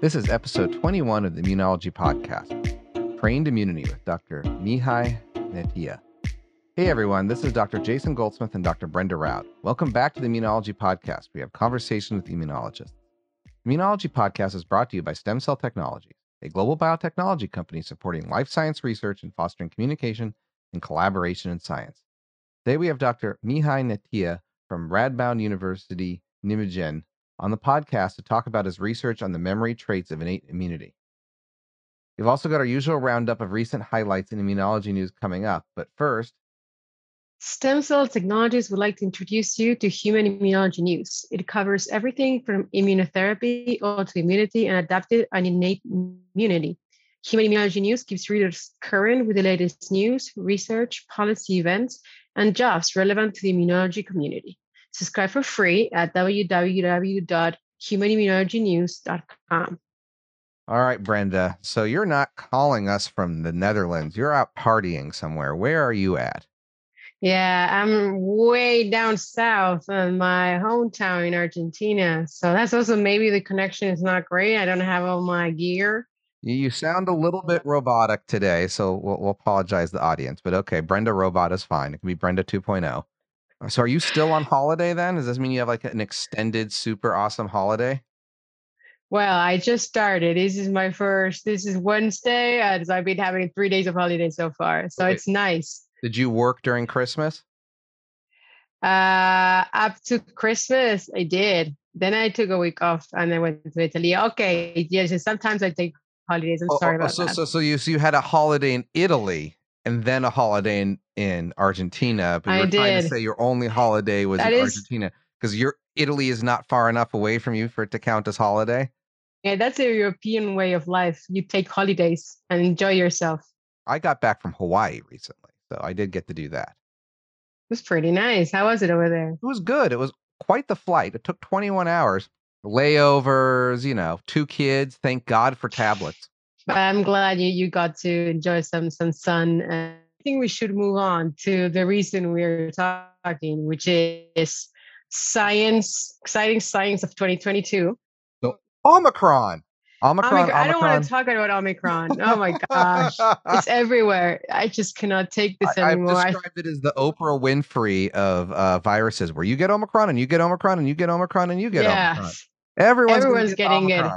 This is episode 21 of the Immunology Podcast, Trained Immunity with Dr. Mihai Netia. Hey everyone, this is Dr. Jason Goldsmith and Dr. Brenda Rout. Welcome back to the Immunology Podcast. We have conversations with immunologists. The Immunology Podcast is brought to you by Stem Cell Technologies, a global biotechnology company supporting life science research and fostering communication and collaboration in science. Today we have Dr. Mihai Netia from Radboud University, Nijmegen, on the podcast to talk about his research on the memory traits of innate immunity. We've also got our usual roundup of recent highlights in immunology news coming up, but first, Stem Cell Technologies would like to introduce you to Human Immunology News. It covers everything from immunotherapy, autoimmunity, and adaptive and innate immunity. Human Immunology News keeps readers current with the latest news, research, policy events, and jobs relevant to the immunology community. Subscribe for free at www.humanimmunologynews.com. All right, Brenda. So you're not calling us from the Netherlands. You're out partying somewhere. Where are you at? Yeah, I'm way down south in my hometown in Argentina. So that's also maybe the connection is not great. I don't have all my gear. You sound a little bit robotic today, so we'll, we'll apologize to the audience. But okay, Brenda Robot is fine. It can be Brenda 2.0. So are you still on holiday then? Does this mean you have like an extended, super awesome holiday? Well, I just started. This is my first. This is Wednesday, and I've been having three days of holiday so far. So Okay. it's nice. Did you work during Christmas? Uh, up to Christmas, I did. Then I took a week off and I went to Italy. Okay, yes. Sometimes I take holidays. I'm Oh, sorry oh, about so, that. so, so you so you had a holiday in Italy and then a holiday in, in Argentina, but you I were trying to say your only holiday was That in is- Argentina because your Italy is not far enough away from you for it to count as holiday. yeah, that's a European way of life. You take holidays and enjoy yourself. I got back from Hawaii recently, so I did get to do that. It was pretty nice. How was it over there? It was good. It was quite the flight. It took 21 hours. Layovers, you know, two kids. Thank God for tablets. But I'm glad you, you got to enjoy some some sun. And I think we should move on to the reason we're talking, which is science, exciting science of 2022. So Omicron. Omicron. Omicron. I don't want to talk about Omicron. Oh my gosh. it's everywhere. I just cannot take this I, I've anymore. I- described it as the Oprah Winfrey of uh, viruses, where you get Omicron and you get Omicron and you get Omicron and you get yeah, Omicron. Everyone's, Everyone's get getting it.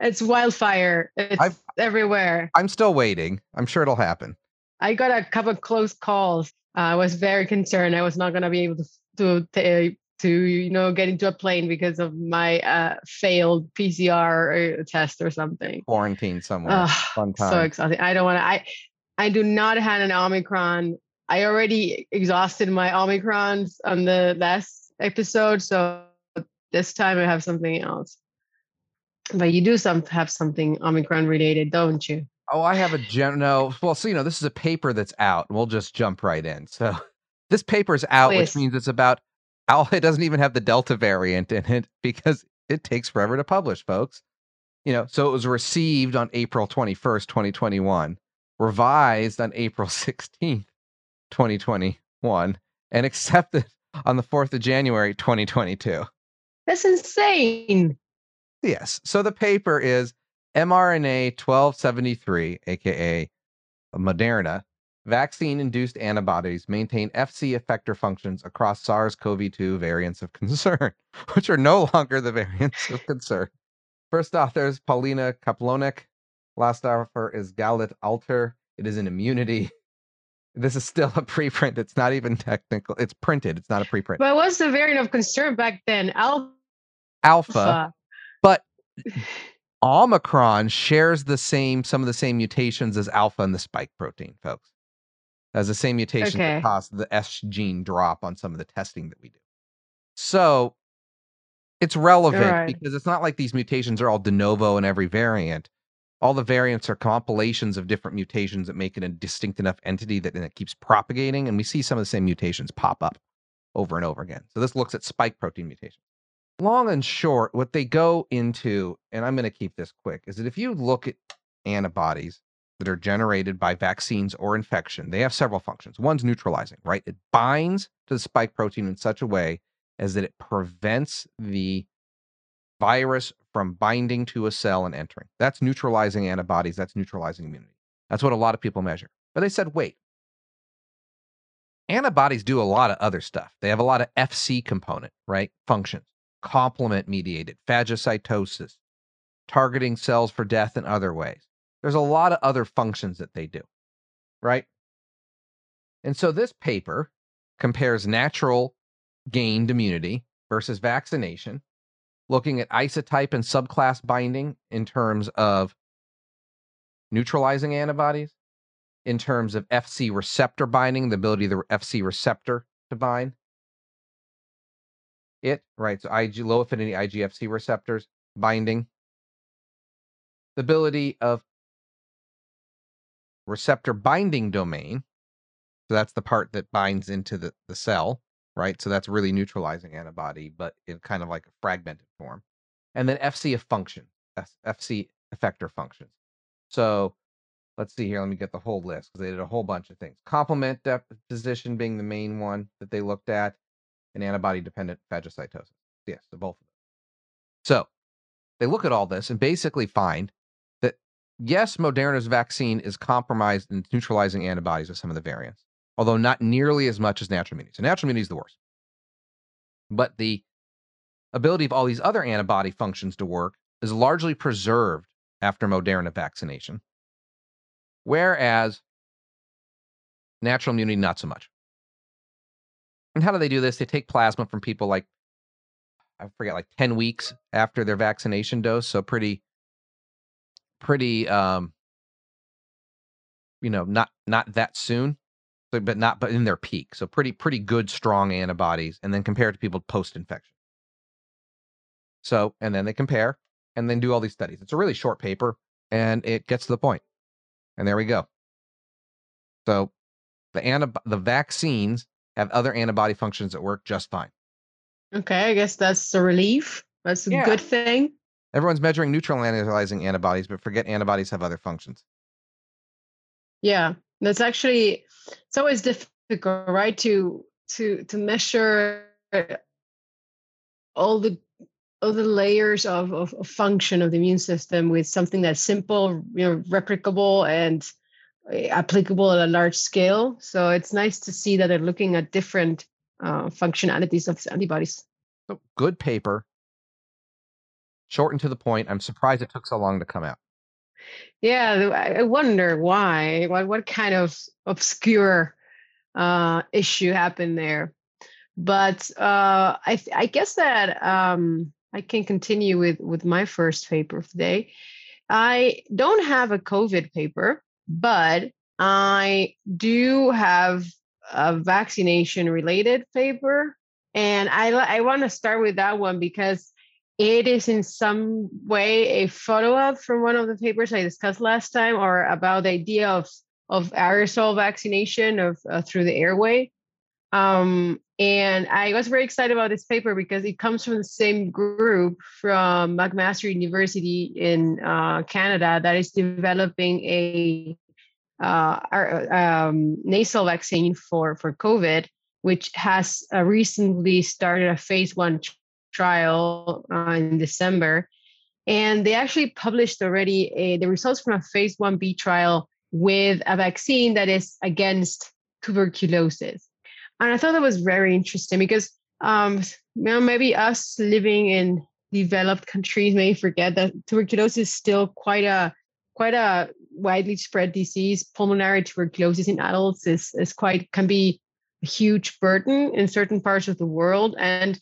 It's wildfire. It's I've- everywhere. I'm still waiting. I'm sure it'll happen. I got a couple of close calls. I was very concerned. I was not going to be able to to to, to you know get into a plane because of my uh, failed PCR uh, test or something. Quarantine somewhere. Ugh, Fun so time. exhausting. I don't want to. I I do not have an Omicron. I already exhausted my Omicrons on the last episode, so this time I have something else. But you do some have something Omicron related, don't you? Oh, I have a gen. No, well, so you know, this is a paper that's out. and We'll just jump right in. So this paper's out, which means it's about. Oh, it doesn't even have the Delta variant in it because it takes forever to publish, folks. You know, so it was received on April 21st, 2021, revised on April 16th, 2021, and accepted on the 4th of January, 2022. That's insane. Yes. So the paper is mRNA 1273, aka Moderna, vaccine induced antibodies maintain FC effector functions across SARS CoV 2 variants of concern, which are no longer the variants of concern. First author is Paulina Kaplonek. Last author is Galit Alter. It is an immunity. This is still a preprint. It's not even technical. It's printed. It's not a preprint. But what's the variant of concern back then? Alpha. Alpha. Omicron shares the same some of the same mutations as alpha in the spike protein, folks. Has the same mutation Okay. that caused the S gene drop on some of the testing that we do. So it's relevant Alright. because it's not like these mutations are all de novo in every variant. All the variants are compilations of different mutations that make it a distinct enough entity that then it keeps propagating, and we see some of the same mutations pop up over and over again. So this looks at spike protein mutations long and short, what they go into, and I'm going to keep this quick, is that if you look at antibodies that are generated by vaccines or infection, they have several functions. One's neutralizing, right? It binds to the spike protein in such a way as that it prevents the virus from binding to a cell and entering. That's neutralizing antibodies. That's neutralizing immunity. That's what a lot of people measure. But they said, wait, antibodies do a lot of other stuff. They have a lot of FC component, right? Functions, complement mediated, phagocytosis, targeting cells for death in other ways. There's a lot of other functions that they do, right? And so this paper compares natural gained immunity versus vaccination, looking at isotype and subclass binding in terms of neutralizing antibodies, in terms of FC receptor binding, the ability of the FC receptor to bind. It, right, so IG, low affinity IGFC receptors binding. The ability of receptor binding domain. So that's the part that binds into the, the cell, right? So that's really neutralizing antibody, but in kind of like a fragmented form. And then FC of function, FC effector functions. So let's see here. Let me get the whole list because they did a whole bunch of things. Complement deposition being the main one that they looked at, and antibody dependent phagocytosis. Yes, so both of them. So they look at all this and basically find that yes, Moderna's vaccine is compromised in neutralizing antibodies of some of the variants, although not nearly as much as natural immunity. So natural immunity is the worst. But the ability of all these other antibody functions to work is largely preserved after Moderna vaccination whereas natural immunity, not so much. And how do they do this? They take plasma from people like, I forget, like 10 weeks after their vaccination dose. So pretty, pretty, um, you know, not, not that soon, but, but not, but in their peak. So pretty, pretty good, strong antibodies. And then compare it to people post infection. So, and then they compare and then do all these studies. It's a really short paper and it gets to the point. And there we go. So the antib- the vaccines have other antibody functions that work just fine. Okay, I guess that's a relief. That's a yeah. good thing. Everyone's measuring neutralizing antibodies, but forget antibodies have other functions. Yeah, that's actually it's always difficult, right? To to to measure all the all the layers of, of, of, function of the immune system with something that's simple, you know, replicable and applicable at a large scale. So it's nice to see that they're looking at different uh, functionalities of antibodies. So good paper, short and to the point. I'm surprised it took so long to come out. Yeah, I wonder why. What what kind of obscure uh, issue happened there? But uh, I I guess that um, I can continue with with my first paper of the day. I don't have a COVID paper, but I do have a vaccination related paper, and I I want to start with that one because it is in some way a follow up from one of the papers I discussed last time, or about the idea of of aerosol vaccination of uh, through the airway. Um, and I was very excited about this paper because it comes from the same group from McMaster University in uh, Canada that is developing a uh, um, nasal vaccine for, for COVID, which has uh, recently started a phase one trial uh, in December. And they actually published already a, the results from a phase 1B trial with a vaccine that is against tuberculosis. And I thought that was very interesting because um, you know, maybe us living in developed countries may forget that tuberculosis is still quite a quite a widely spread disease. Pulmonary tuberculosis in adults is, is quite can be a huge burden in certain parts of the world. And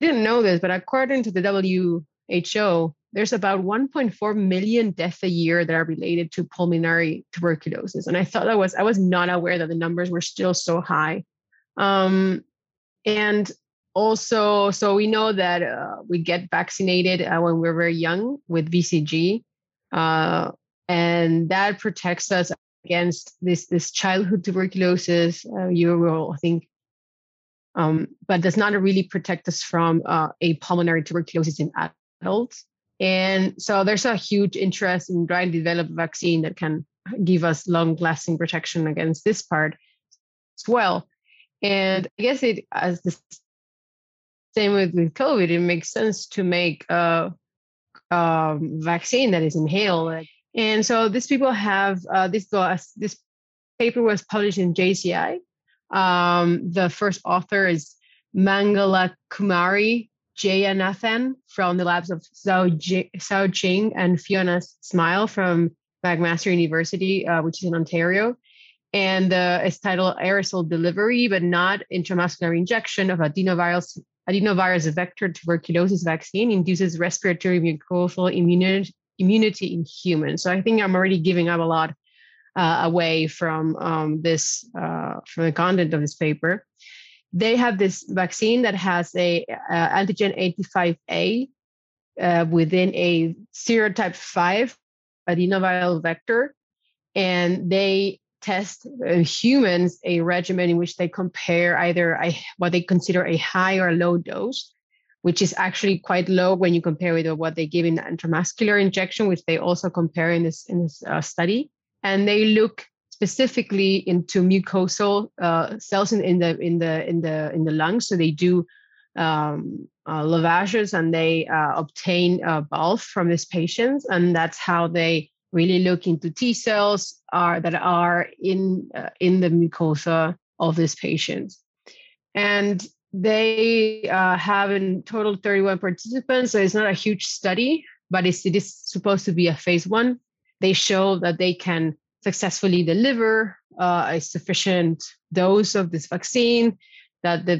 I didn't know this, but according to the WHO, there's about 1.4 million deaths a year that are related to pulmonary tuberculosis. And I thought that was I was not aware that the numbers were still so high. Um, and also, so we know that uh, we get vaccinated uh, when we're very young with BCG, uh, and that protects us against this this childhood tuberculosis. Uh, you will, think, um, but does not really protect us from uh, a pulmonary tuberculosis in adults. And so there's a huge interest in trying to develop a vaccine that can give us long lasting protection against this part as well. And I guess it as the same with, with COVID, it makes sense to make a, um, vaccine that is inhaled. And so these people have uh, this this paper was published in JCI. Um, the first author is Mangala Kumari Jayanathan from the labs of Zhao, J- and Fiona Smile from McMaster University, uh, which is in Ontario. And uh, it's titled Aerosol Delivery, but not intramuscular injection of adenovirus, adenovirus vector tuberculosis vaccine induces respiratory mucosal immunity, immunity in humans. So I think I'm already giving up a lot uh, away from um, this, uh, from the content of this paper they have this vaccine that has a uh, antigen 85A uh, within a serotype 5 adenoviral vector, and they test uh, humans a regimen in which they compare either a, what they consider a high or low dose, which is actually quite low when you compare with what they give in the intramuscular injection, which they also compare in this in this uh, study. And they look specifically into mucosal uh, cells in, in, the in the in the in the lungs. So they do um, uh, lavages and they uh, obtain uh, BALF from these patients, and that's how they really look into T cells are that are in uh, in the mucosa of these patients, and they uh, have in total 31 participants. So it's not a huge study, but it's, it is supposed to be a phase one. They show that they can successfully deliver uh, a sufficient dose of this vaccine, that the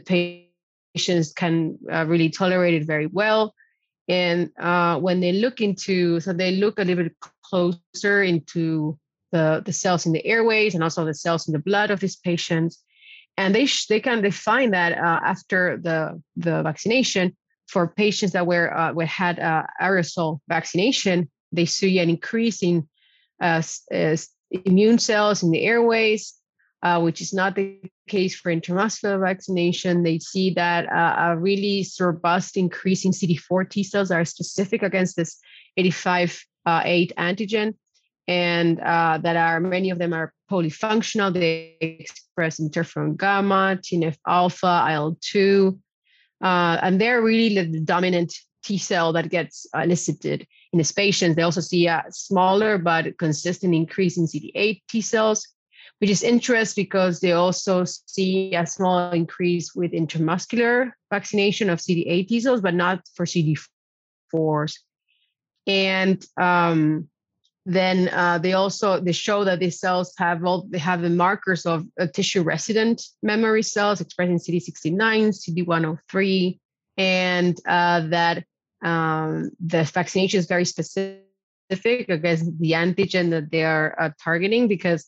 patients can uh, really tolerate it very well. And uh, when they look into, so they look a little bit closer into the, the cells in the airways and also the cells in the blood of these patients. And they, sh- they kind of find that uh, after the, the vaccination, for patients that were, uh, were had uh, aerosol vaccination, they see an increase in uh, immune cells in the airways, uh, which is not the case for intramuscular vaccination. They see that uh, a really robust increase in CD4 T cells are specific against this 85 uh, 8 antigen, and uh, that are many of them are polyfunctional. They express interferon gamma, TNF alpha, IL 2, uh, and they're really the dominant T cell that gets elicited in these patients. They also see a smaller but consistent increase in CD8 T cells, which is interesting because they also see a small increase with intramuscular vaccination of CD8 T cells, but not for CD4s. And um, then uh, they also they show that these cells have all they have the markers of uh, tissue resident memory cells expressing CD69, CD103, and uh, that um, the vaccination is very specific against the antigen that they are uh, targeting because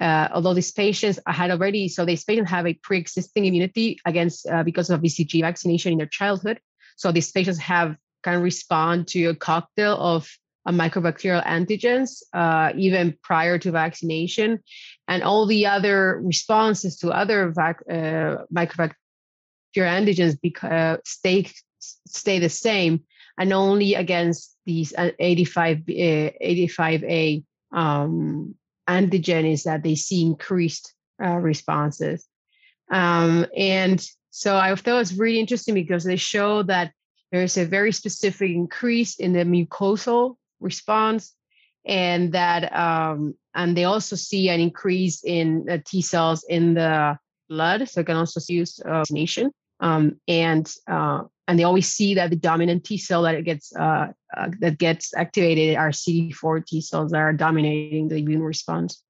uh, although these patients had already, so these patients have a pre-existing immunity against uh, because of BCG vaccination in their childhood. So these patients have can respond to a cocktail of uh, microbacterial antigens uh, even prior to vaccination, and all the other responses to other vac- uh, microbacterial antigens beca- stay stay the same and only against these uh, 85 uh, 85a um, antigen is that they see increased uh, responses. Um, and so i thought it was really interesting because they show that there's a very specific increase in the mucosal response and that um, and they also see an increase in the t cells in the blood so it can also use uh, vaccination um, and uh, and they always see that the dominant T cell that it gets uh, uh, that gets activated are CD4 T cells that are dominating the immune response.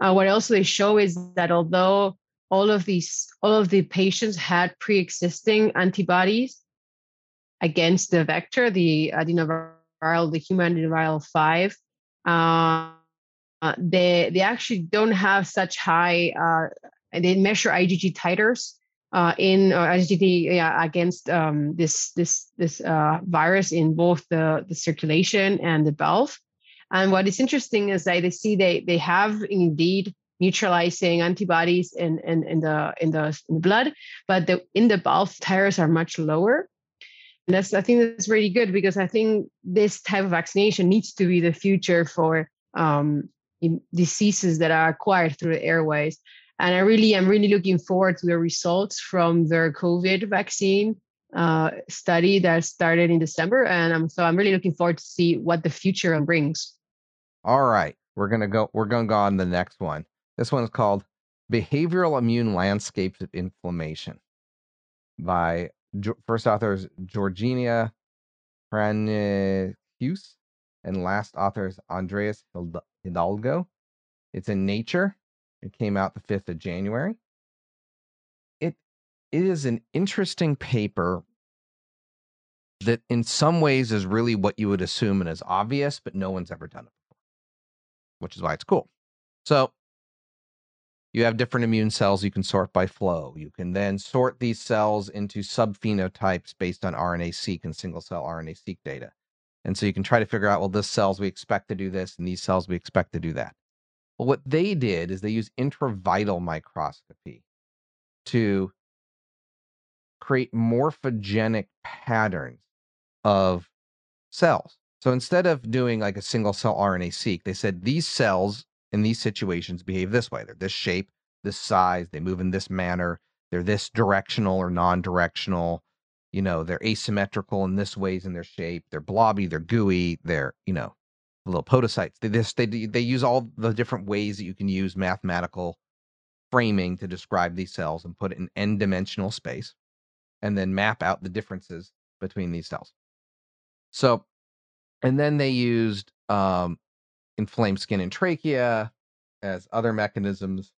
Uh, what also they show is that although all of these all of the patients had pre-existing antibodies against the vector, the adenoviral, the human adenoviral five, uh, they they actually don't have such high. Uh, they measure IgG titers uh, in uh, IgG yeah, against um, this this this uh, virus in both the, the circulation and the BALF. And what is interesting is that they see they they have indeed neutralizing antibodies in, in, in the in the in the blood, but the in the BALF titers are much lower. That's I think that's really good because I think this type of vaccination needs to be the future for um, diseases that are acquired through the airways and I really am really looking forward to the results from their COVID vaccine uh, study that started in December, and um, so I'm really looking forward to see what the future brings. All right, we're gonna go. We're gonna go on the next one. This one is called "Behavioral Immune Landscapes of Inflammation" by first author is Georgina Hughes and last author is Andreas Hidalgo. It's in Nature. It came out the 5th of January. It it is an interesting paper that in some ways is really what you would assume and is obvious, but no one's ever done it before, which is why it's cool. So you have different immune cells you can sort by flow. You can then sort these cells into subphenotypes based on RNA-seq and single cell RNA-seq data. And so you can try to figure out, well, this cells we expect to do this, and these cells we expect to do that. Well, what they did is they used intravital microscopy to create morphogenic patterns of cells. So instead of doing like a single cell RNA seq, they said these cells in these situations behave this way. They're this shape, this size, they move in this manner, they're this directional or non-directional. You know, they're asymmetrical in this ways in their shape. They're blobby, they're gooey, they're, you know, little podocytes. They this they they use all the different ways that you can use mathematical framing to describe these cells and put it in n-dimensional space and then map out the differences between these cells. So, and then they used um, inflamed skin and trachea as other mechanisms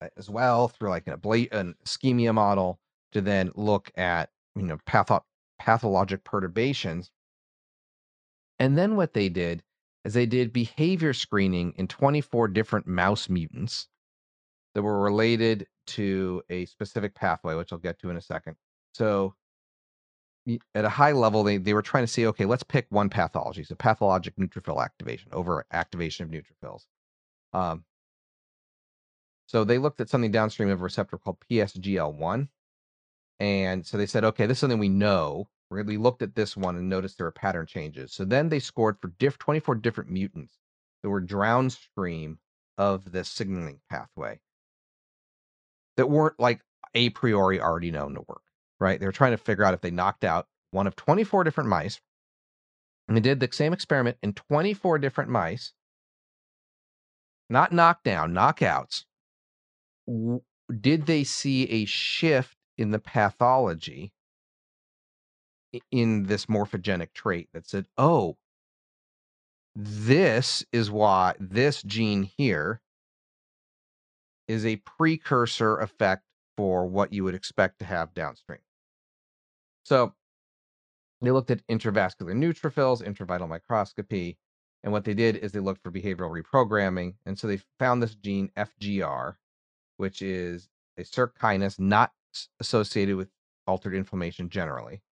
uh, as well through like an, abla- an ischemia model to then look at you know patho- pathologic perturbations. And then what they did is they did behavior screening in 24 different mouse mutants that were related to a specific pathway, which I'll get to in a second. So at a high level, they, they were trying to say, okay, let's pick one pathology. So pathologic neutrophil activation, over activation of neutrophils. Um, so they looked at something downstream of a receptor called PSGL1. And so they said, okay, this is something we know. We looked at this one and noticed there were pattern changes. So then they scored for diff- 24 different mutants that were downstream of this signaling pathway that weren't like a priori already known to work right? They were trying to figure out if they knocked out one of 24 different mice. And they did the same experiment in 24 different mice, not knockdown, knockouts. Did they see a shift in the pathology in this morphogenic trait that said, oh, this is why this gene here is a precursor effect for what you would expect to have downstream. So they looked at intravascular neutrophils, intravital microscopy, and what they did is they looked for behavioral reprogramming. And so they found this gene FGR, which is a Src kinase not associated with altered inflammation generally.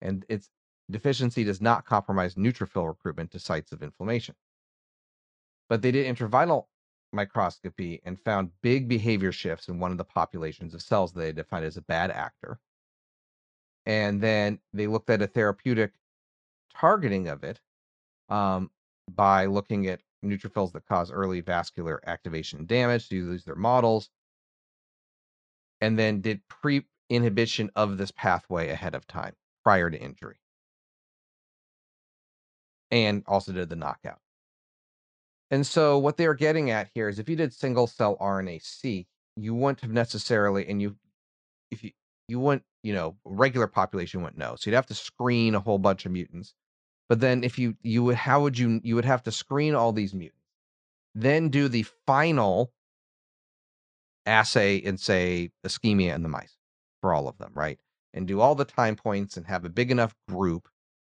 And its deficiency does not compromise neutrophil recruitment to sites of inflammation. But they did intravital microscopy and found big behavior shifts in one of the populations of cells that they defined as a bad actor. And then they looked at a therapeutic targeting of it um, by looking at neutrophils that cause early vascular activation damage. So use their models. And then did pre inhibition of this pathway ahead of time prior to injury. And also did the knockout. And so what they're getting at here is if you did single cell RNA-seq, you wouldn't have necessarily, and you, if you, you wouldn't, you know, regular population wouldn't know. So you'd have to screen a whole bunch of mutants. But then if you, you would, how would you, you would have to screen all these mutants, then do the final assay and say ischemia in the mice for all of them, right? And do all the time points and have a big enough group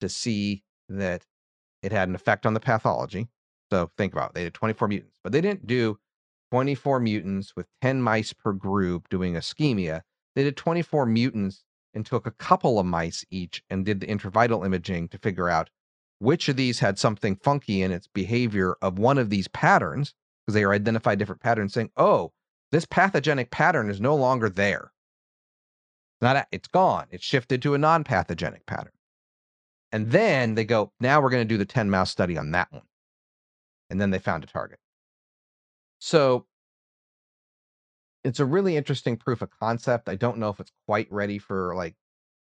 to see that it had an effect on the pathology so think about it. They did 24 mutants, but they didn't do 24 mutants with 10 mice per group doing ischemia. They did 24 mutants and took a couple of mice each and did the intravital imaging to figure out which of these had something funky in its behavior of one of these patterns because they identified different patterns saying, oh, this pathogenic pattern is no longer there. Not it's gone. It's shifted to a non-pathogenic pattern. And then they go, now we're going to do the 10 mouse study on that one and then they found a target. So it's a really interesting proof of concept. I don't know if it's quite ready for like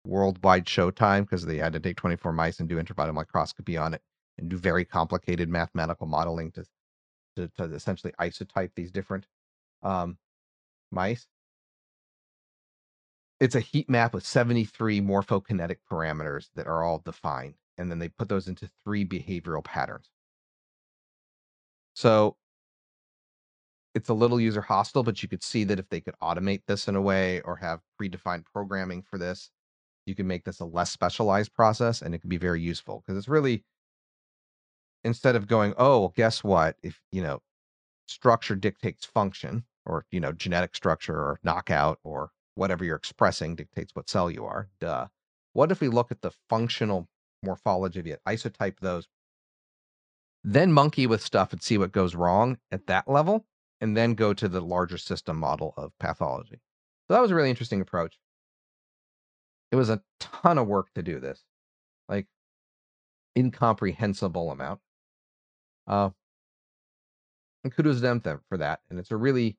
worldwide showtime because they had to take 24 mice and do intravital microscopy on it and do very complicated mathematical modeling to to, to essentially isotype these different um, mice. It's a heat map with 73 morphokinetic parameters that are all defined, and then they put those into three behavioral patterns. So it's a little user hostile, but you could see that if they could automate this in a way or have predefined programming for this, you can make this a less specialized process and it can be very useful because it's really instead of going, oh, well, guess what? If you know, structure dictates function, or you know, genetic structure or knockout or whatever you're expressing dictates what cell you are. Duh. What if we look at the functional morphology of it, isotype those, then monkey with stuff and see what goes wrong at that level, and then go to the larger system model of pathology. So that was a really interesting approach. It was a ton of work to do this, like incomprehensible amount. Uh, and kudos to them for that. And it's a really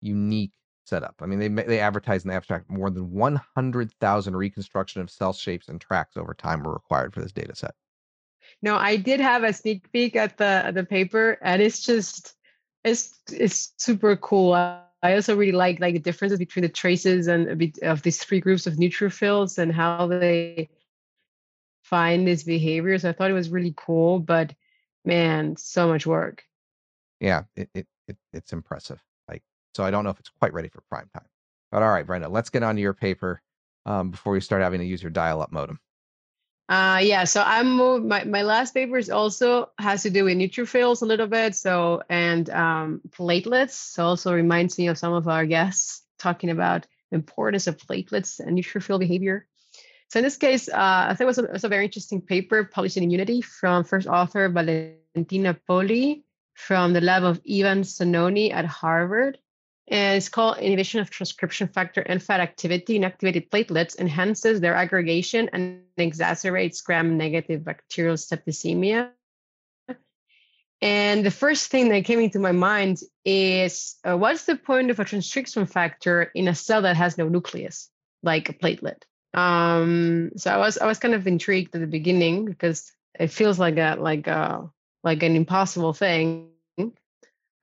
unique setup. I mean, they they advertise in the abstract more than 100,000 reconstruction of cell shapes and tracks over time were required for this data set. No, I did have a sneak peek at the the paper, and it's just it's it's super cool. I also really like like the differences between the traces and of these three groups of neutrophils and how they find these behaviors. I thought it was really cool, but man, so much work. Yeah, it, it, it it's impressive. Like, so I don't know if it's quite ready for prime time. But all right, Brenda, let's get on to your paper um, before we start having to use your dial-up modem. Uh, yeah, so I'm my, my last paper is also has to do with neutrophils a little bit. So and um, platelets. So also reminds me of some of our guests talking about importance of platelets and neutrophil behavior. So in this case, uh, I think it was a, it was a very interesting paper published in Immunity from first author Valentina Poli from the lab of Ivan Zanoni at Harvard. And it's called inhibition of transcription factor NFAT activity in activated platelets enhances their aggregation and exacerbates gram-negative bacterial septicemia. And the first thing that came into my mind is uh, what's the point of a transcription factor in a cell that has no nucleus, like a platelet? Um, so I was I was kind of intrigued at the beginning because it feels like a like a like an impossible thing.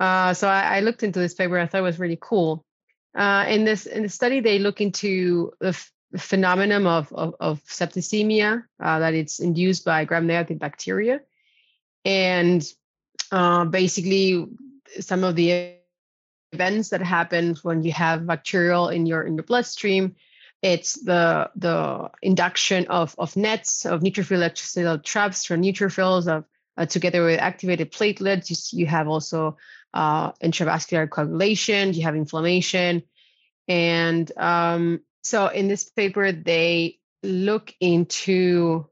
Uh, so I, I, looked into this paper. I thought it was really cool. Uh, in this in the study, they look into the f- phenomenon of of, of septicemia uh, that it's induced by gram-negative bacteria, and uh, basically some of the events that happen when you have bacterial in your in your bloodstream it's the the induction of of nets of neutrophil extracellular traps from neutrophils of uh, together with activated platelets. You, you have also uh, intravascular coagulation. You have inflammation, and um, so in this paper they look into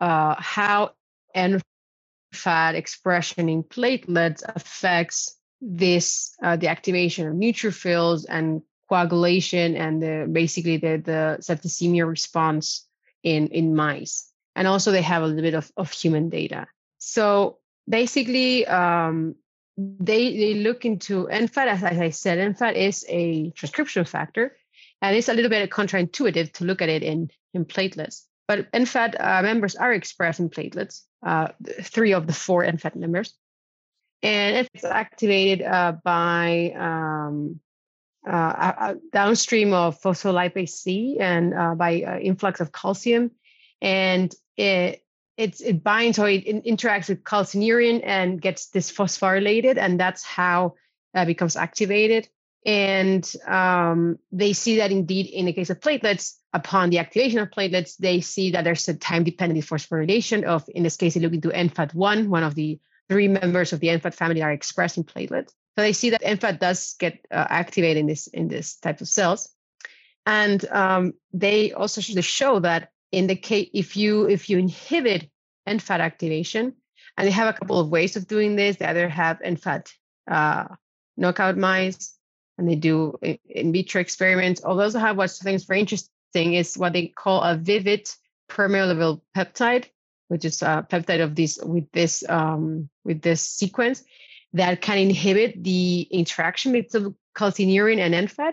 uh, how NFAT expression in platelets affects this uh, the activation of neutrophils and coagulation and the, basically the, the septicemia response in, in mice. And also they have a little bit of, of human data. So basically, um, they, they look into NFAT, as, as I said, NFAT is a transcription factor, and it's a little bit counterintuitive to look at it in, in platelets. But NFAT uh, members are expressed in platelets, uh, three of the four NFAT members. And it's activated uh, by um, uh, downstream of phospholipase C and uh, by uh, influx of calcium, and it it's, it binds or it interacts with calcineurin and gets dysphosphorylated, and that's how it becomes activated. And um, they see that indeed in the case of platelets, upon the activation of platelets, they see that there's a time-dependent phosphorylation of, in this case, they look into NFAT1, one of the three members of the NFAT family are expressed in platelets. So they see that NFAT does get uh, activated in this in this type of cells, and um, they also show that in the case if you if you inhibit NFAT activation, and they have a couple of ways of doing this. They either have NFAT uh, knockout mice, and they do in vitro experiments. Or they also have what's things very interesting is what they call a vivid permeable peptide, which is a peptide of this with this um, with this sequence that can inhibit the interaction between calcineurin and NFAT.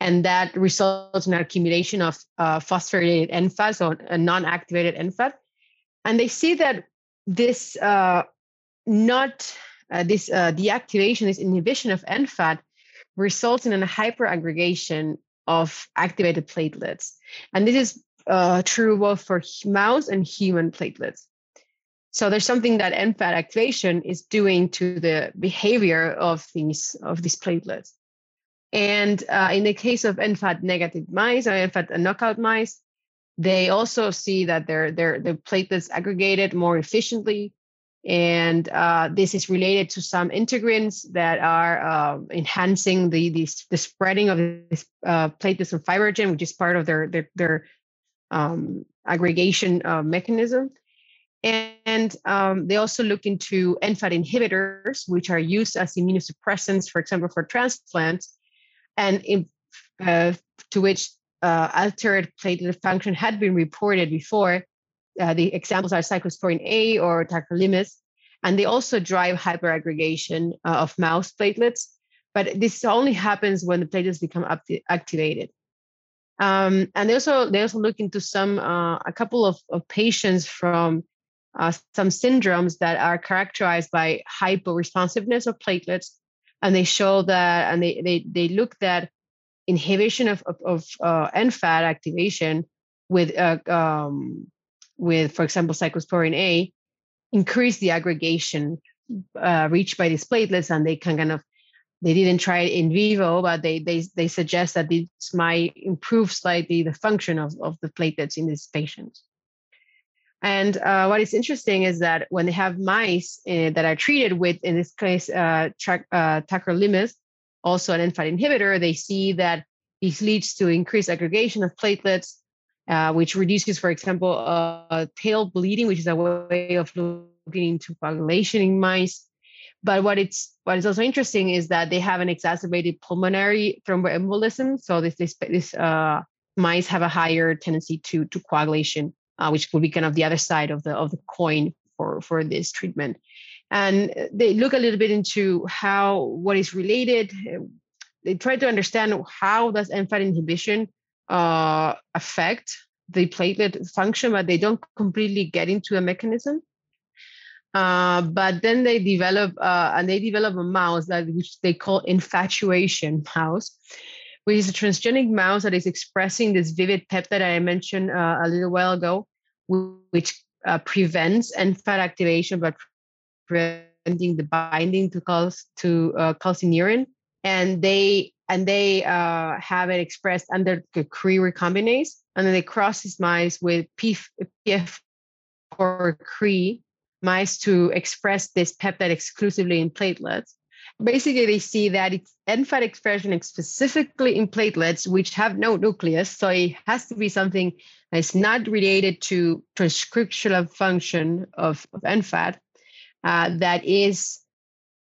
And that results in accumulation of uh, phosphorylated NFAT, so a non-activated NFAT. And they see that this uh, not uh, this uh, deactivation, this inhibition of NFAT, results in a hyperaggregation of activated platelets, and this is uh, true both for mouse and human platelets. So there's something that NFAT activation is doing to the behavior of these of these platelets. And uh, in the case of NFAT negative mice or NFAT knockout mice, they also see that their their their platelets aggregated more efficiently, and uh, this is related to some integrins that are uh, enhancing the, the the spreading of this uh, platelets and fibrogen, which is part of their their their um, aggregation uh, mechanism. And um, they also look into NFAT inhibitors, which are used as immunosuppressants, for example, for transplants, and in, uh, to which uh, altered platelet function had been reported before. Uh, the examples are cyclosporin A or tacrolimus, and they also drive hyperaggregation uh, of mouse platelets. But this only happens when the platelets become activated. Um, and they also they also look into some uh, a couple of, of patients from uh, some syndromes that are characterized by hyporesponsiveness of platelets and they show that and they they they looked at inhibition of of, of uh, NFAT activation with uh, um, with for example cyclosporin A increase the aggregation uh, reached by these platelets and they can kind of they didn't try it in vivo but they they they suggest that this might improve slightly the function of, of the platelets in these patients and uh, what is interesting is that when they have mice uh, that are treated with, in this case, uh, tra- uh, tacrolimus, also an NFAT inhibitor, they see that this leads to increased aggregation of platelets, uh, which reduces, for example, uh, tail bleeding, which is a way of looking into coagulation in mice. But what it's what is also interesting is that they have an exacerbated pulmonary thromboembolism. So this this, this mice have a higher tendency to to coagulation uh, which would be kind of the other side of the of the coin for for this treatment. And they look a little bit into how what is related. They try to understand how does NFAT inhibition uh, affect the platelet function, but they don't completely get into a mechanism. Uh, but then they develop uh, and they develop a mouse that which they call infatuation mouse, which is a transgenic mouse that is expressing this vivid peptide I mentioned uh, a little while ago, which uh, prevents NFAT activation by preventing the binding to cause to uh, calcineurin, and they and they uh, have it expressed under the Cre recombinase, and then they cross these mice with PF or Cre mice to express this peptide exclusively in platelets. Basically, they see that it's NFAT expression specifically in platelets, which have no nucleus. So it has to be something that's not related to transcriptional function of, of NFAT uh, that is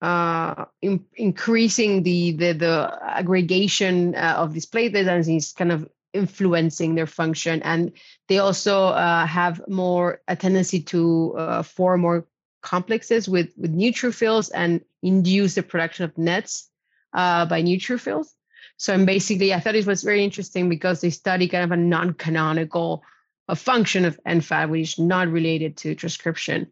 uh, in, increasing the, the, the aggregation uh, of these platelets and is kind of influencing their function. And they also uh, have more a tendency to uh, form more complexes with, with neutrophils and induce the production of nets uh, by neutrophils. So I'm basically, I thought it was very interesting because they study kind of a non-canonical a function of NFAT, which is not related to transcription.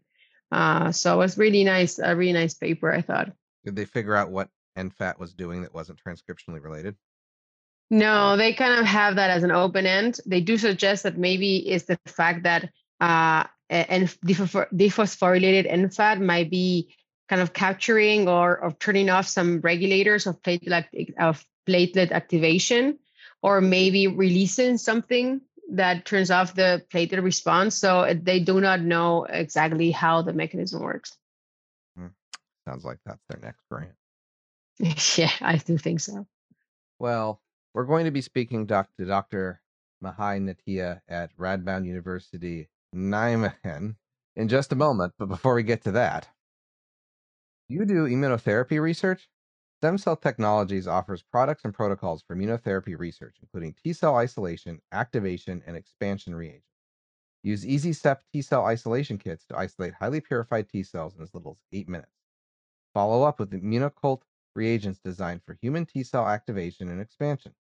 Uh, so it was really nice, a really nice paper, I thought. Did they figure out what NFAT was doing that wasn't transcriptionally related? No, they kind of have that as an open end. They do suggest that maybe it's the fact that uh, and dephosphorylated NFAT might be kind of capturing or, or turning off some regulators of platelet of platelet activation or maybe releasing something that turns off the platelet response. So they do not know exactly how the mechanism works. Hmm. Sounds like that's their next grant. yeah, I do think so. Well, we're going to be speaking doc- to Dr. Mihai Netea at Radboud University, Nijmegen in just a moment. But before we get to that, you do immunotherapy research? Stem Cell Technologies offers products and protocols for immunotherapy research, including T cell isolation, activation, and expansion reagents. Use EasyStep T cell isolation kits to isolate highly purified T cells in as little as 8 minutes. Follow up with Immunoccult reagents designed for human T cell activation and expansion.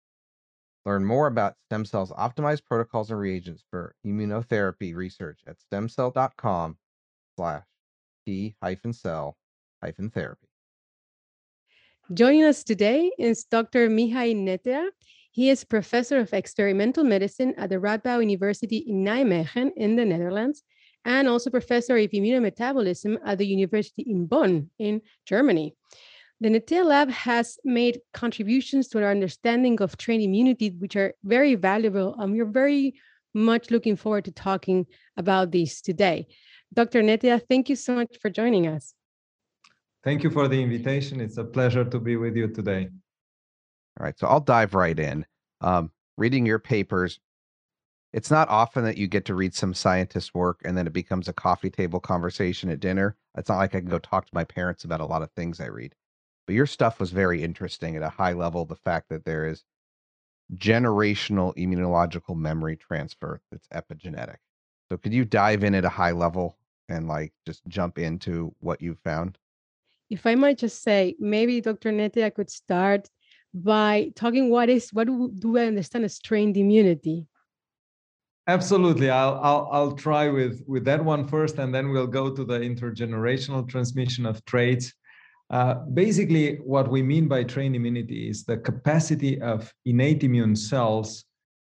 Learn more about STEMCELL's optimized protocols and reagents for immunotherapy research at stemcell.com slash T hyphen cell hyphen therapy. Joining us today is Dr. Mihai Netea. He is professor of experimental medicine at the Radboud University in Nijmegen in the Netherlands and also professor of immunometabolism at the University in Bonn in Germany. The Netea Lab has made contributions to our understanding of trained immunity, which are very valuable, and we're very much looking forward to talking about these today. Dr. Netea, thank you so much for joining us. Thank you for the invitation. It's a pleasure to be with you today. All right, so I'll dive right in. Um, reading your papers, it's not often that you get to read some scientist work and then it becomes a coffee table conversation at dinner. It's not like I can go talk to my parents about a lot of things I read. But your stuff was very interesting at a high level. The fact that there is generational immunological memory transfer that's epigenetic. So could you dive in at a high level and like just jump into what you've found? If I might just say, maybe Dr. Netea could start by talking what is what do, do I understand as trained immunity? Absolutely. I'll, I'll I'll try with with that one first, and then we'll go to the intergenerational transmission of traits uh, basically, what we mean by trained immunity is the capacity of innate immune cells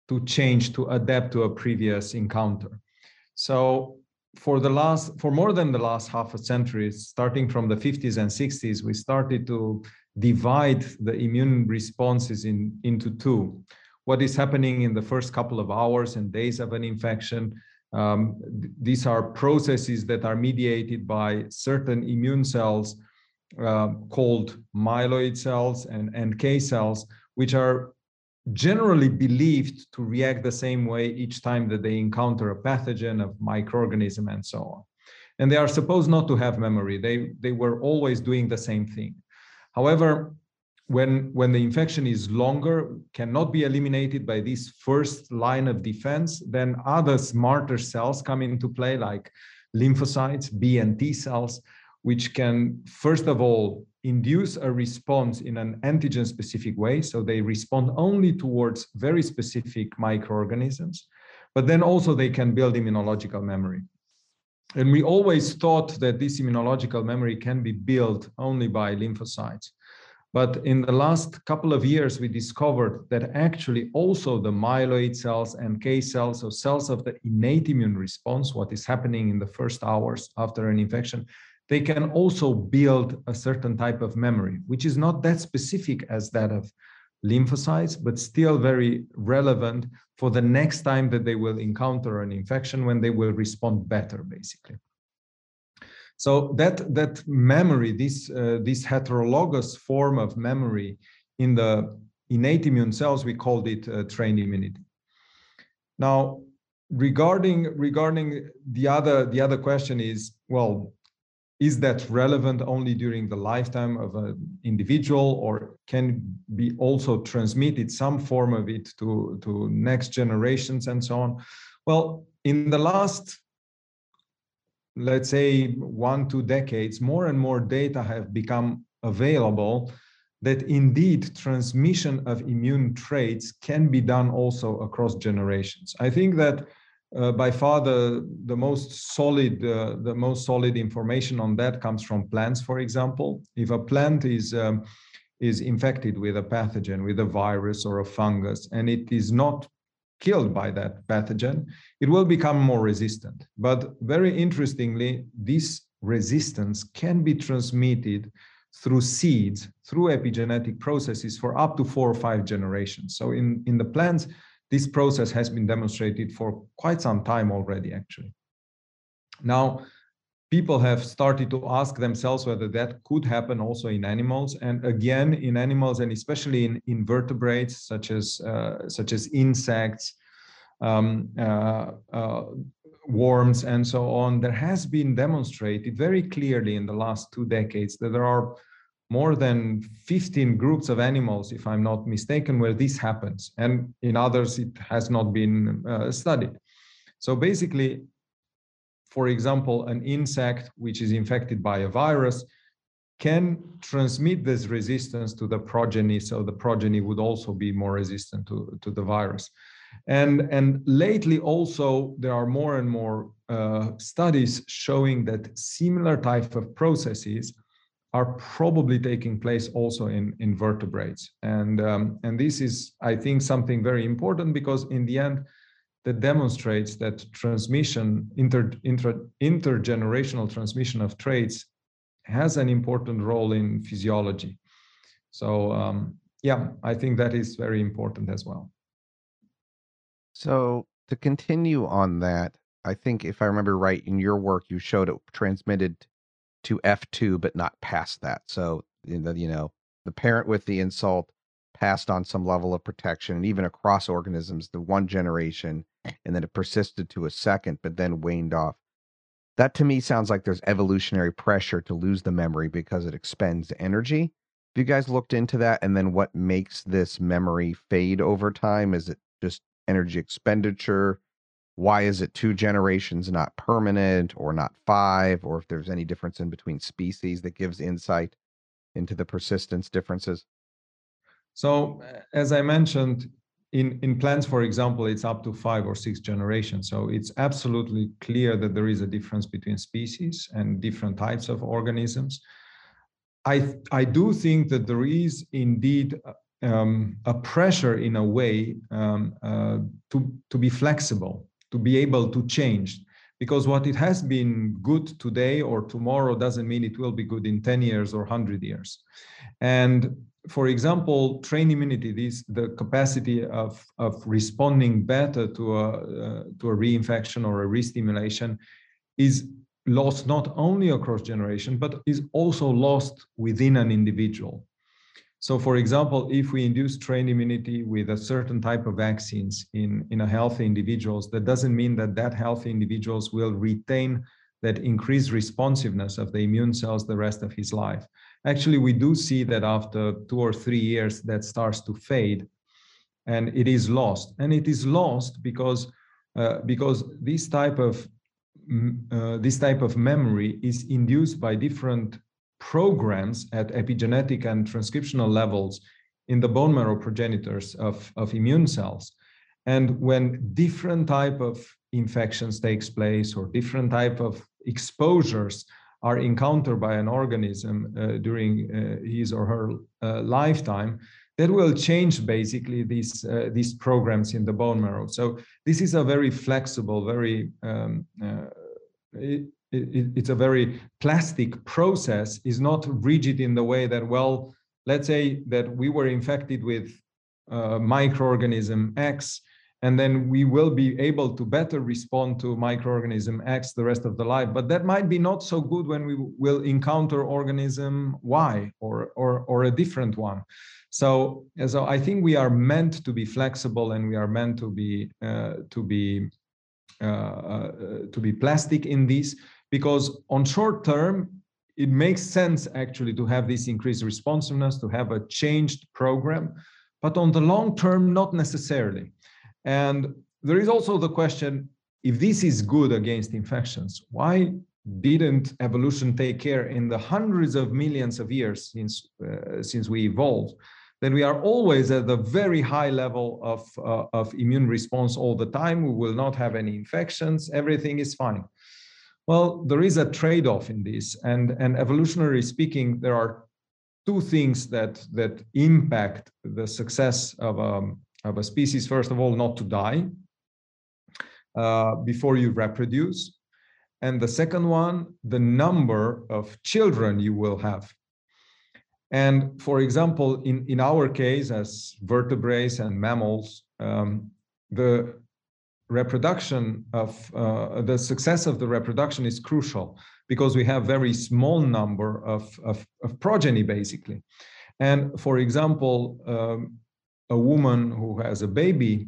to change, to adapt to a previous encounter. So for the last, for more than the last half a century, starting from the 50s and 60s, we started to divide the immune responses in, into two. What is happening in the first couple of hours and days of an infection, um, th- these are processes that are mediated by certain immune cells uh, called myeloid cells and NK cells, which are generally believed to react the same way each time that they encounter a pathogen, a microorganism, and so on. And they are supposed not to have memory. They, they were always doing the same thing. However, when, when the infection is longer, cannot be eliminated by this first line of defense, then other smarter cells come into play, like lymphocytes, B and T cells, which can, first of all, induce a response in an antigen specific way. So they respond only towards very specific microorganisms, but then also they can build immunological memory. And we always thought that this immunological memory can be built only by lymphocytes. But in the last couple of years, we discovered that actually also the myeloid cells and K cells, so cells of the innate immune response, what is happening in the first hours after an infection, they can also build a certain type of memory, which is not that specific as that of lymphocytes, but still very relevant for the next time that they will encounter an infection when they will respond better, basically. So that, that memory, this, uh, this heterologous form of memory in the innate immune cells, we called it uh, trained immunity. Now, regarding regarding the other the other question is well is that relevant only during the lifetime of an individual or can be also transmitted some form of it to, to next generations and so on? Well in the last let's say one two decades more and more data have become available that indeed transmission of immune traits can be done also across generations. I think that uh, by far the the most solid uh, the most solid information on that comes from plants for example. If a plant is um, is infected with a pathogen with a virus or a fungus and it is not killed by that pathogen it will become more resistant. But very interestingly this resistance can be transmitted through seeds through epigenetic processes for up to four or five generations. So in in the plants this process has been demonstrated for quite some time already, actually. Now, people have started to ask themselves whether that could happen also in animals. And again, in animals, and especially in invertebrates such as uh, such as insects, um, uh, uh, worms, and so on, there has been demonstrated very clearly in the last two decades that there are more than 15 groups of animals, if I'm not mistaken, where this happens. And in others, it has not been uh, studied. So basically, for example, an insect which is infected by a virus can transmit this resistance to the progeny, so the progeny would also be more resistant to, to the virus. And, and lately also there are more and more uh, studies showing that similar type of processes are probably taking place also in invertebrates. And, um, and this is, I think, something very important because in the end, that demonstrates that transmission, inter, inter, intergenerational transmission of traits has an important role in physiology. So um, yeah, I think that is very important as well. So to continue on that, I think if I remember right, in your work, you showed it transmitted to F2, but not past that. So, you know, the parent with the insult passed on some level of protection, and even across organisms, the one generation, and then it persisted to a second, but then waned off. That to me sounds like there's evolutionary pressure to lose the memory because it expends energy. Have you guys looked into that? And then what makes this memory fade over time? Is it just energy expenditure? Why is it two generations not permanent or not five or if there's any difference in between species that gives insight into the persistence differences? So as i mentioned in in plants for example it's up to five or six generations. So it's absolutely clear that there is a difference between species and different types of organisms. I i do think that there is indeed um, a pressure in a way um, uh, to to be flexible to be able to change. Because what it has been good today or tomorrow doesn't mean it will be good in 10 years or 100 years. And for example train immunity this the capacity of of responding better to a uh, to a reinfection or a restimulation is lost not only across generation but is also lost within an individual so for example, if we induce trained immunity with a certain type of vaccines in, in a healthy individuals, that doesn't mean that that healthy individuals will retain that increased responsiveness of the immune cells the rest of his life. Actually, we do see that after two or three years that starts to fade and it is lost. And it is lost because, uh, because this type of uh, this type of memory is induced by different programs at epigenetic and transcriptional levels in the bone marrow progenitors of, of immune cells. And when different type of infections takes place or different type of exposures are encountered by an organism uh, during uh, his or her uh, lifetime, that will change basically these uh, these programs in the bone marrow. So this is a very flexible, very um, uh, it, it's a very plastic process is not rigid in the way that well let's say that we were infected with uh, microorganism x and then we will be able to better respond to microorganism x the rest of the life. But that might be not so good when we will encounter organism y or or, or a different one. So so i think we are meant to be flexible and we are meant to be uh, to be uh, uh to be plastic in this because on short term, it makes sense actually to have this increased responsiveness, to have a changed program, but on the long term, not necessarily. And there is also the question, if this is good against infections, why didn't evolution take care in the hundreds of millions of years since, uh, since we evolved? Then we are always at the very high level of, uh, of immune response all the time. We will not have any infections. Everything is fine. Well, there is a trade-off in this, and and evolutionary speaking, there are two things that that impact the success of a um, of a species. First of all, not to die uh, before you reproduce, and the second one, the number of children you will have. And for example, in in our case, as vertebrates and mammals, um, the reproduction of uh, the success of the reproduction is crucial because we have very small number of, of, of progeny basically. And for example um, a woman who has a baby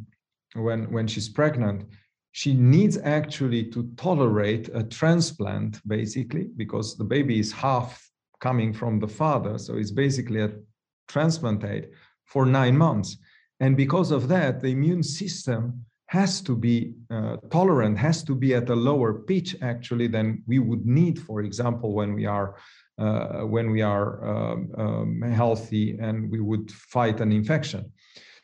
when when she's pregnant she needs actually to tolerate a transplant basically because the baby is half coming from the father. So it's basically a transplantate for nine months. And because of that the immune system has to be uh, tolerant, has to be at a lower pitch actually than we would need, for example, when we are uh, when we are um, um, healthy and we would fight an infection.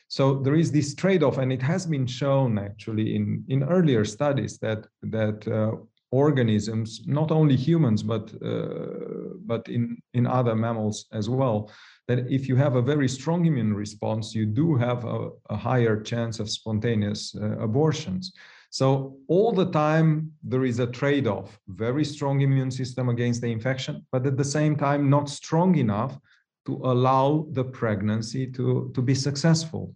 So there is this trade-off, and it has been shown actually in, in earlier studies that that uh, organisms, not only humans but uh, but in in other mammals as well, that if you have a very strong immune response, you do have a, a higher chance of spontaneous uh, abortions. So all the time there is a trade-off: very strong immune system against the infection, but at the same time not strong enough to allow the pregnancy to, to be successful.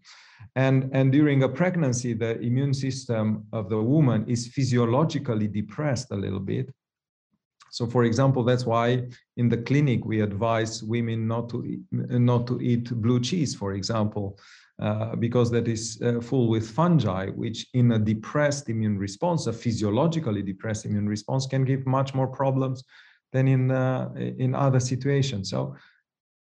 And, and during a pregnancy, the immune system of the woman is physiologically depressed a little bit. So, for example, that's why in the clinic we advise women not to eat, not to eat blue cheese, for example, uh, because that is uh, full with fungi, which in a depressed immune response, a physiologically depressed immune response, can give much more problems than in uh, in other situations. So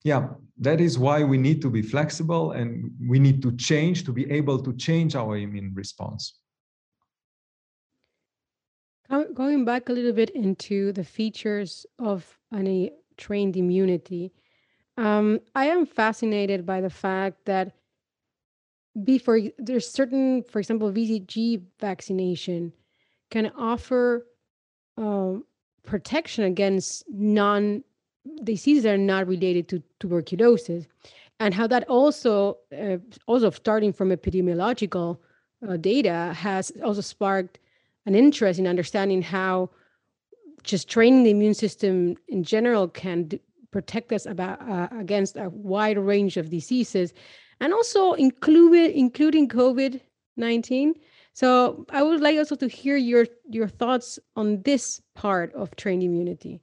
yeah, that is why we need to be flexible and we need to change to be able to change our immune response. Going back a little bit into the features of any trained immunity, um, I am fascinated by the fact that before there's certain, for example, BCG vaccination can offer um, protection against non diseases that are not related to tuberculosis and how that also uh, also starting from epidemiological uh, data has also sparked an interest in understanding how just training the immune system in general can d- protect us about uh, against a wide range of diseases and also include including covid-19 so i would like also to hear your your thoughts on this part of trained immunity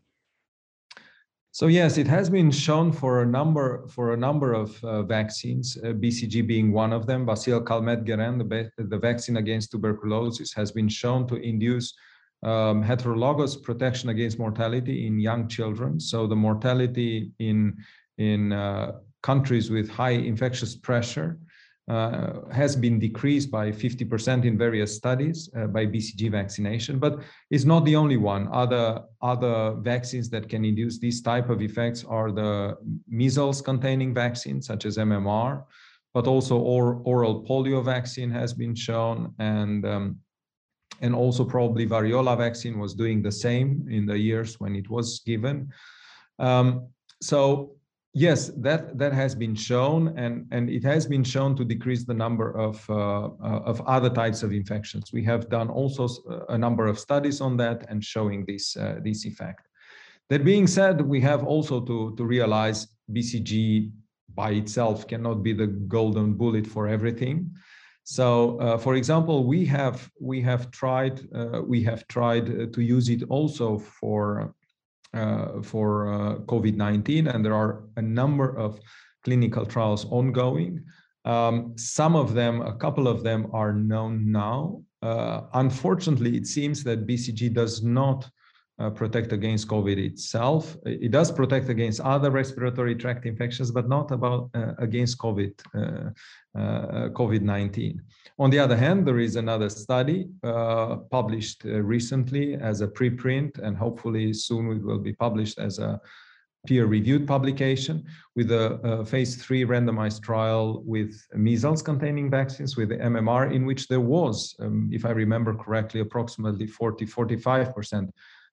so yes, it has been shown for a number for a number of uh, vaccines, uh, BCG being one of them. Bacille Calmette-Guerin, the, the vaccine against tuberculosis, has been shown to induce um, heterologous protection against mortality in young children. So the mortality in in uh, countries with high infectious pressure uh, has been decreased by 50% in various studies uh, by BCG vaccination, but it's not the only one. Other, other vaccines that can induce these type of effects are the measles containing vaccines such as MMR, but also or, oral polio vaccine has been shown and um, and also probably variola vaccine was doing the same in the years when it was given. Um, so Yes, that that has been shown, and and it has been shown to decrease the number of uh, uh, of other types of infections. We have done also uh, a number of studies on that and showing this uh, this effect. That being said, we have also to to realize BCG by itself cannot be the golden bullet for everything. So, uh, for example, we have we have tried uh, we have tried to use it also for for uh, COVID-19, and there are a number of clinical trials ongoing. Um, some of them, a couple of them are known now. Uh, unfortunately, it seems that BCG does not uh, protect against COVID itself. It does protect against other respiratory tract infections, but not about uh, against COVID uh, COVID-19. On the other hand, there is another study uh, published uh, recently as a preprint, and hopefully soon it will be published as a peer-reviewed publication with a, a, phase three randomized trial with measles containing vaccines with the MMR in which there was, um, if I remember correctly, approximately 40, 45%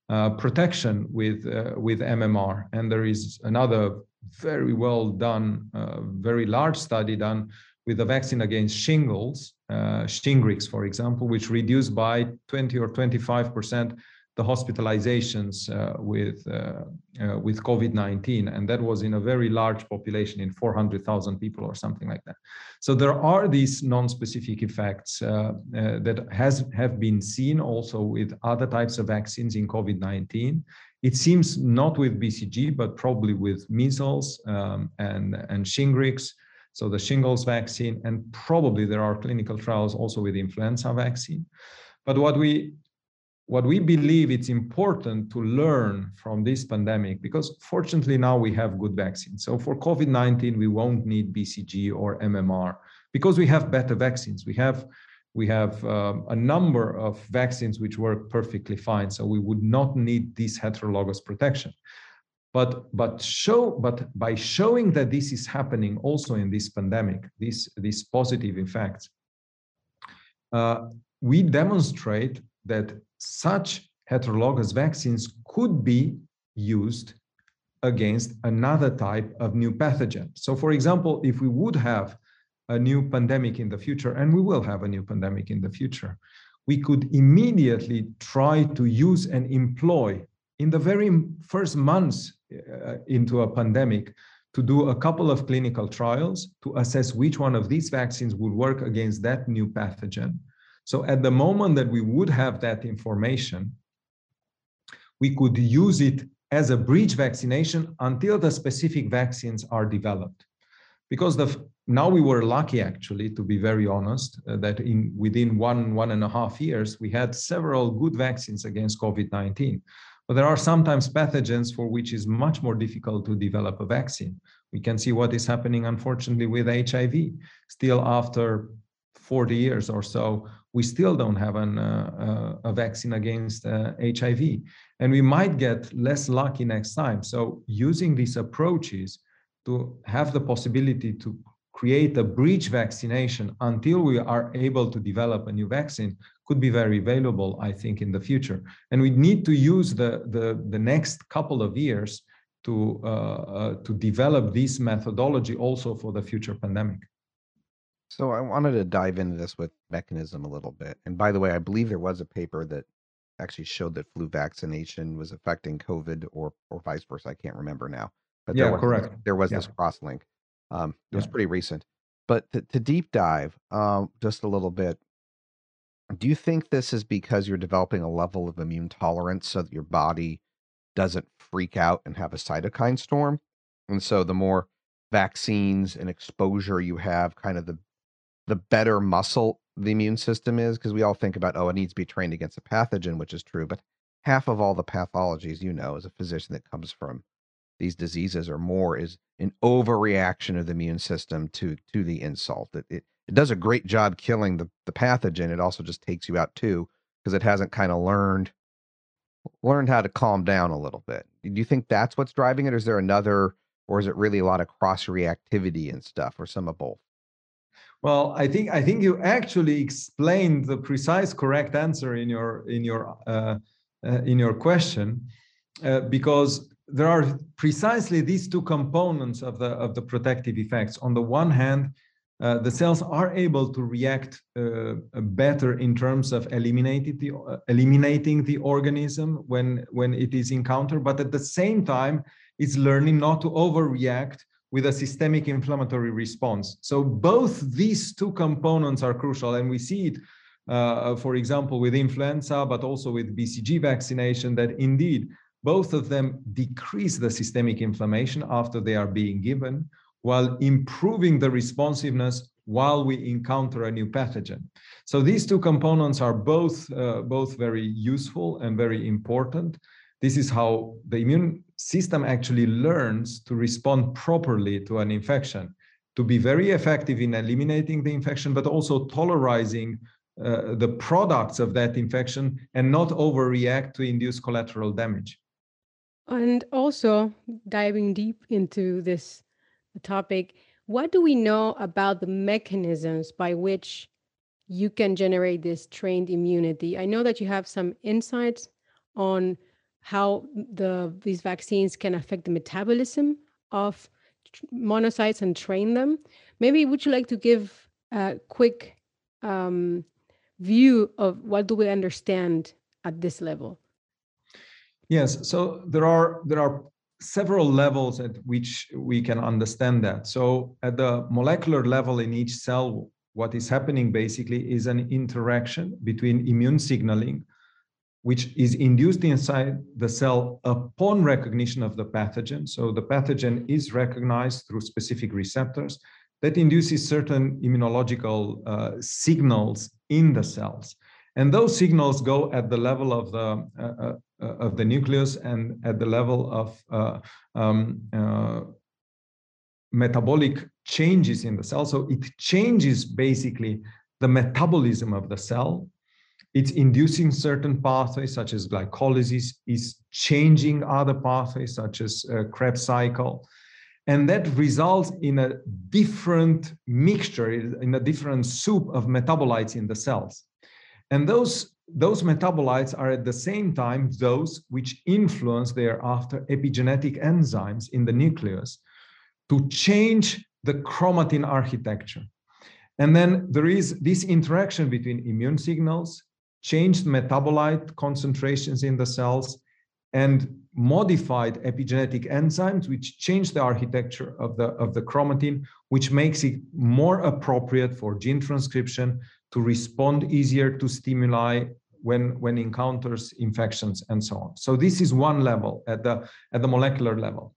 uh, protection with, uh, with MMR. And there is another very well done, uh, very large study done with a vaccine against shingles, uh, Shingrix, for example, which reduced by 20 or 25 percent the hospitalizations uh, with uh, uh, with COVID-19, and that was in a very large population, in 400,000 people or something like that. So there are these non-specific effects uh, uh, that has have been seen also with other types of vaccines in COVID-19. It seems not with BCG, but probably with measles um, and and Shingrix so the shingles vaccine, and probably there are clinical trials also with influenza vaccine. But what we what we believe it's important to learn from this pandemic, because fortunately now we have good vaccines. So for COVID-19, we won't need BCG or MMR because we have better vaccines. We have we have um, a number of vaccines which work perfectly fine. So we would not need this heterologous protection. but but show but by showing that this is happening also in this pandemic this these positive effects uh, we demonstrate that such heterologous vaccines could be used against another type of new pathogen so for example if we would have a new pandemic in the future and we will have a new pandemic in the future we could immediately try to use and employ in the very first months uh, into a pandemic to do a couple of clinical trials to assess which one of these vaccines would work against that new pathogen. So at the moment that we would have that information, we could use it as a bridge vaccination until the specific vaccines are developed. Because the, now we were lucky, actually, to be very honest, uh, that in within one one and a half years we had several good vaccines against COVID-19. But there are sometimes pathogens for which is much more difficult to develop a vaccine. We can see what is happening, unfortunately, with HIV. Still, after 40 years or so, we still don't have an, uh, uh, a vaccine against uh, HIV. And we might get less lucky next time. So, using these approaches to have the possibility to create a bridge vaccination until we are able to develop a new vaccine could be very valuable, I think, in the future. And we need to use the, the, the next couple of years to, uh, uh, to develop this methodology also for the future pandemic. So I wanted to dive into this with mechanism a little bit. And by the way, I believe there was a paper that actually showed that flu vaccination was affecting COVID or or vice versa. I can't remember now. But yeah, there was, correct. There was yeah. this cross link. Um, it yeah. was pretty recent. But to, to deep dive um, just a little bit, do you think this is because you're developing a level of immune tolerance so that your body doesn't freak out and have a cytokine storm? And so the more vaccines and exposure you have, kind of the the better muscle the immune system is, because we all think about, oh, it needs to be trained against a pathogen, which is true, but half of all the pathologies, you know, as a physician that comes from these diseases or more is an overreaction of the immune system to to the insult. It, it it does a great job killing the, the pathogen. It also just takes you out too because it hasn't kind of learned learned how to calm down a little bit. Do you think that's what's driving it, or is there another, or is it really a lot of cross reactivity and stuff, or some of both? Well, I think I think you actually explained the precise correct answer in your in your uh, uh, in your question, uh, because there are precisely these two components of the of the protective effects. On the one hand, uh, the cells are able to react uh, better in terms of eliminating the, uh, eliminating the organism when, when it is encountered, but at the same time, it's learning not to overreact with a systemic inflammatory response. So both these two components are crucial, and we see it, uh, for example, with influenza, but also with BCG vaccination, that indeed both of them decrease the systemic inflammation after they are being given, while improving the responsiveness while we encounter a new pathogen. So these two components are both, uh, both very useful and very important. This is how the immune system actually learns to respond properly to an infection, to be very effective in eliminating the infection, but also tolerizing uh, the products of that infection and not overreact to induce collateral damage. And also diving deep into this topic, what do we know about the mechanisms by which you can generate this trained immunity? I know that you have some insights on how the these vaccines can affect the metabolism of monocytes and train them. Maybe would you like to give a quick um, view of what do we understand at this level? Yes, so there are there are several levels at which we can understand that. So at the molecular level in each cell, what is happening basically is an interaction between immune signaling, which is induced inside the cell upon recognition of the pathogen. So the pathogen is recognized through specific receptors that induces certain immunological uh, signals in the cells. And those signals go at the level of the uh, uh, of the nucleus and at the level of uh, um, uh, metabolic changes in the cell. So it changes basically the metabolism of the cell. It's inducing certain pathways such as glycolysis, is changing other pathways such as uh, Krebs cycle. And that results in a different mixture, in a different soup of metabolites in the cells. And those, those metabolites are at the same time those which influence thereafter epigenetic enzymes in the nucleus to change the chromatin architecture. And then there is this interaction between immune signals, changed metabolite concentrations in the cells, and modified epigenetic enzymes, which change the architecture of the, of the chromatin, which makes it more appropriate for gene transcription to respond easier to stimuli when, when encounters infections and so on. So this is one level at the, at the molecular level.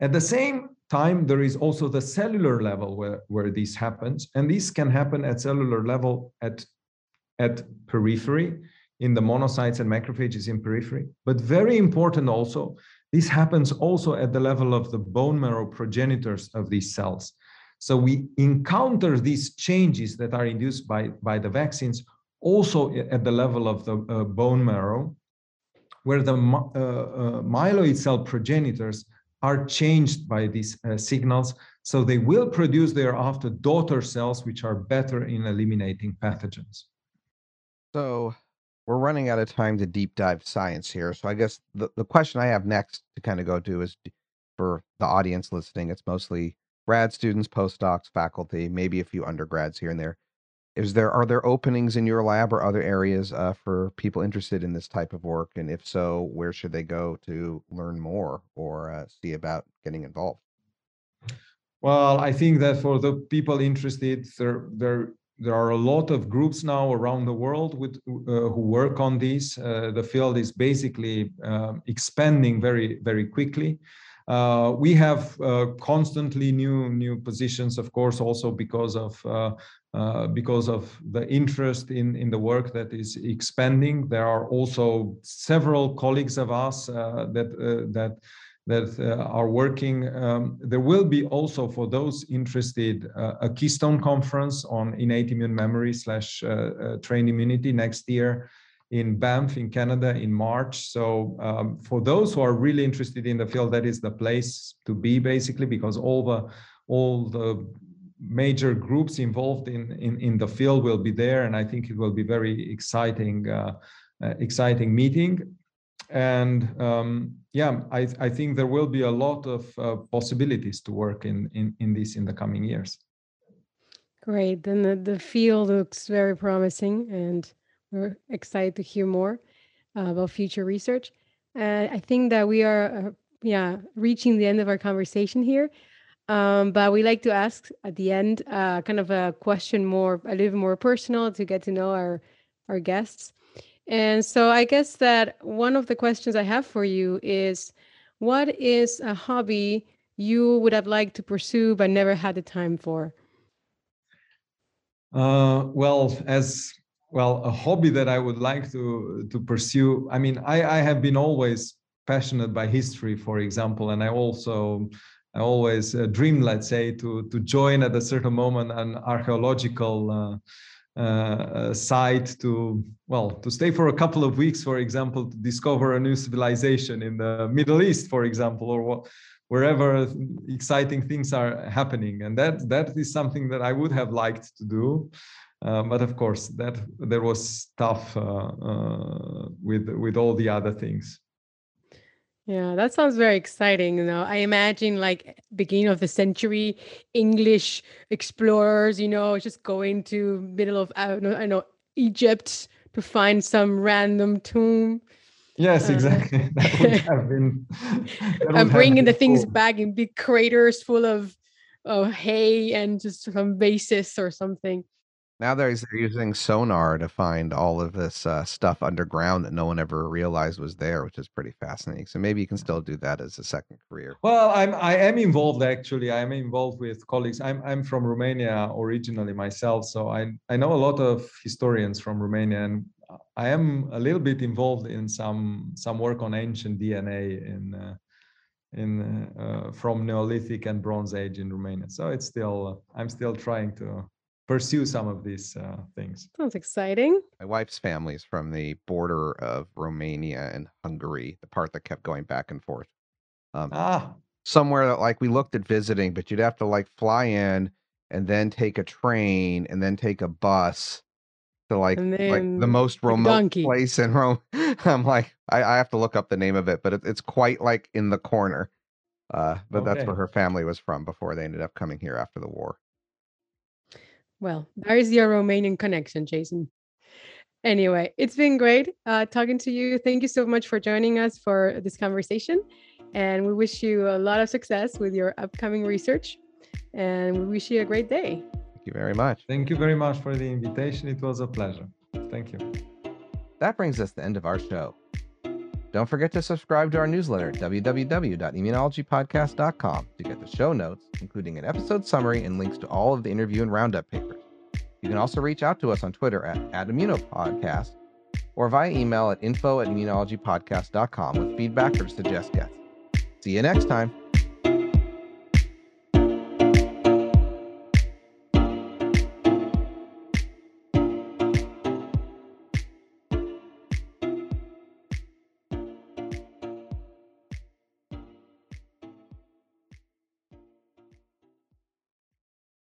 At the same time, there is also the cellular level where, where this happens. And this can happen at cellular level at, at periphery, in the monocytes and macrophages in periphery. But very important also, this happens also at the level of the bone marrow progenitors of these cells. So we encounter these changes that are induced by, by the vaccines also at the level of the uh, bone marrow, where the uh, uh, myeloid cell progenitors are changed by these uh, signals. So they will produce thereafter daughter cells, which are better in eliminating pathogens. So we're running out of time to deep dive science here. So I guess the, the question I have next to kind of go to is for the audience listening, it's mostly grad students, postdocs, faculty, maybe a few undergrads here and there is there are there openings in your lab or other areas uh, for people interested in this type of work and if so where should they go to learn more or uh, see about getting involved well i think that for the people interested there there there are a lot of groups now around the world with, uh, who work on this. Uh, the field is basically um, expanding very, very quickly. Uh, we have uh, constantly new new positions, of course, also because of uh, uh, because of the interest in, in the work that is expanding. There are also several colleagues of us uh, that uh, that that uh, are working. Um, there will be also for those interested uh, a Keystone conference on innate immune memory slash trained immunity next year in Banff in Canada in March. So um, for those who are really interested in the field, that is the place to be basically because all the all the major groups involved in, in, in the field will be there, and I think it will be very exciting, uh, uh, exciting meeting. And um, yeah, I, I think there will be a lot of uh, possibilities to work in, in, in this in the coming years. Great. Then the, the field looks very promising, and we're excited to hear more uh, about future research. Uh, I think that we are, uh, yeah, reaching the end of our conversation here. Um, but we like to ask at the end uh, kind of a question more a little more personal to get to know our our guests. And so I guess that one of the questions I have for you is what is a hobby you would have liked to pursue but never had the time for? Uh, well, as well, a hobby that I would like to to pursue. I mean, I, I have been always passionate by history, for example, and I also I always uh, dreamed, let's say, to to join at a certain moment an archaeological uh, uh, site to well to stay for a couple of weeks, for example, to discover a new civilization in the Middle East, for example, or wherever exciting things are happening, and that that is something that I would have liked to do. Uh, but of course, that there was tough uh, uh, with with all the other things. Yeah, that sounds very exciting. You know, I imagine like beginning of the century English explorers, you know, just going to middle of I don't know, I know Egypt to find some random tomb. Yes, uh, exactly. Uh, that would have been. and bringing the things cool. back in big craters full of, of hay and just some vases or something. Now they're using sonar to find all of this uh, stuff underground that no one ever realized was there, which is pretty fascinating. So maybe you can still do that as a second career. Well, I'm I am involved actually. I am involved with colleagues. I'm I'm from Romania originally myself, so I I know a lot of historians from Romania, and I am a little bit involved in some some work on ancient DNA in. Uh, in uh, from Neolithic and Bronze Age in Romania, so it's still I'm still trying to pursue some of these uh, things. Sounds exciting. My wife's family is from the border of Romania and Hungary, the part that kept going back and forth. Um, ah, somewhere that like we looked at visiting, but you'd have to like fly in and then take a train and then take a bus to like like the most remote donkey. place in Rome. I'm like, I, I, have to look up the name of it, but it, it's quite like in the corner. Uh, but okay. that's where her family was from before they ended up coming here after the war. Well, there's your Romanian connection, Jason. Anyway, it's been great uh, talking to you. Thank you so much for joining us for this conversation. And we wish you a lot of success with your upcoming research. And we wish you a great day. Thank you very much. Thank you very much for the invitation. It was a pleasure. Thank you. That brings us to the end of our show. Don't forget to subscribe to our newsletter www.immunologypodcast.com to get the show notes, including an episode summary and links to all of the interview and roundup papers. You can also reach out to us on Twitter at, at Immunopodcast or via email at info at immunologypodcast.com with feedback or to suggest guests. See you next time.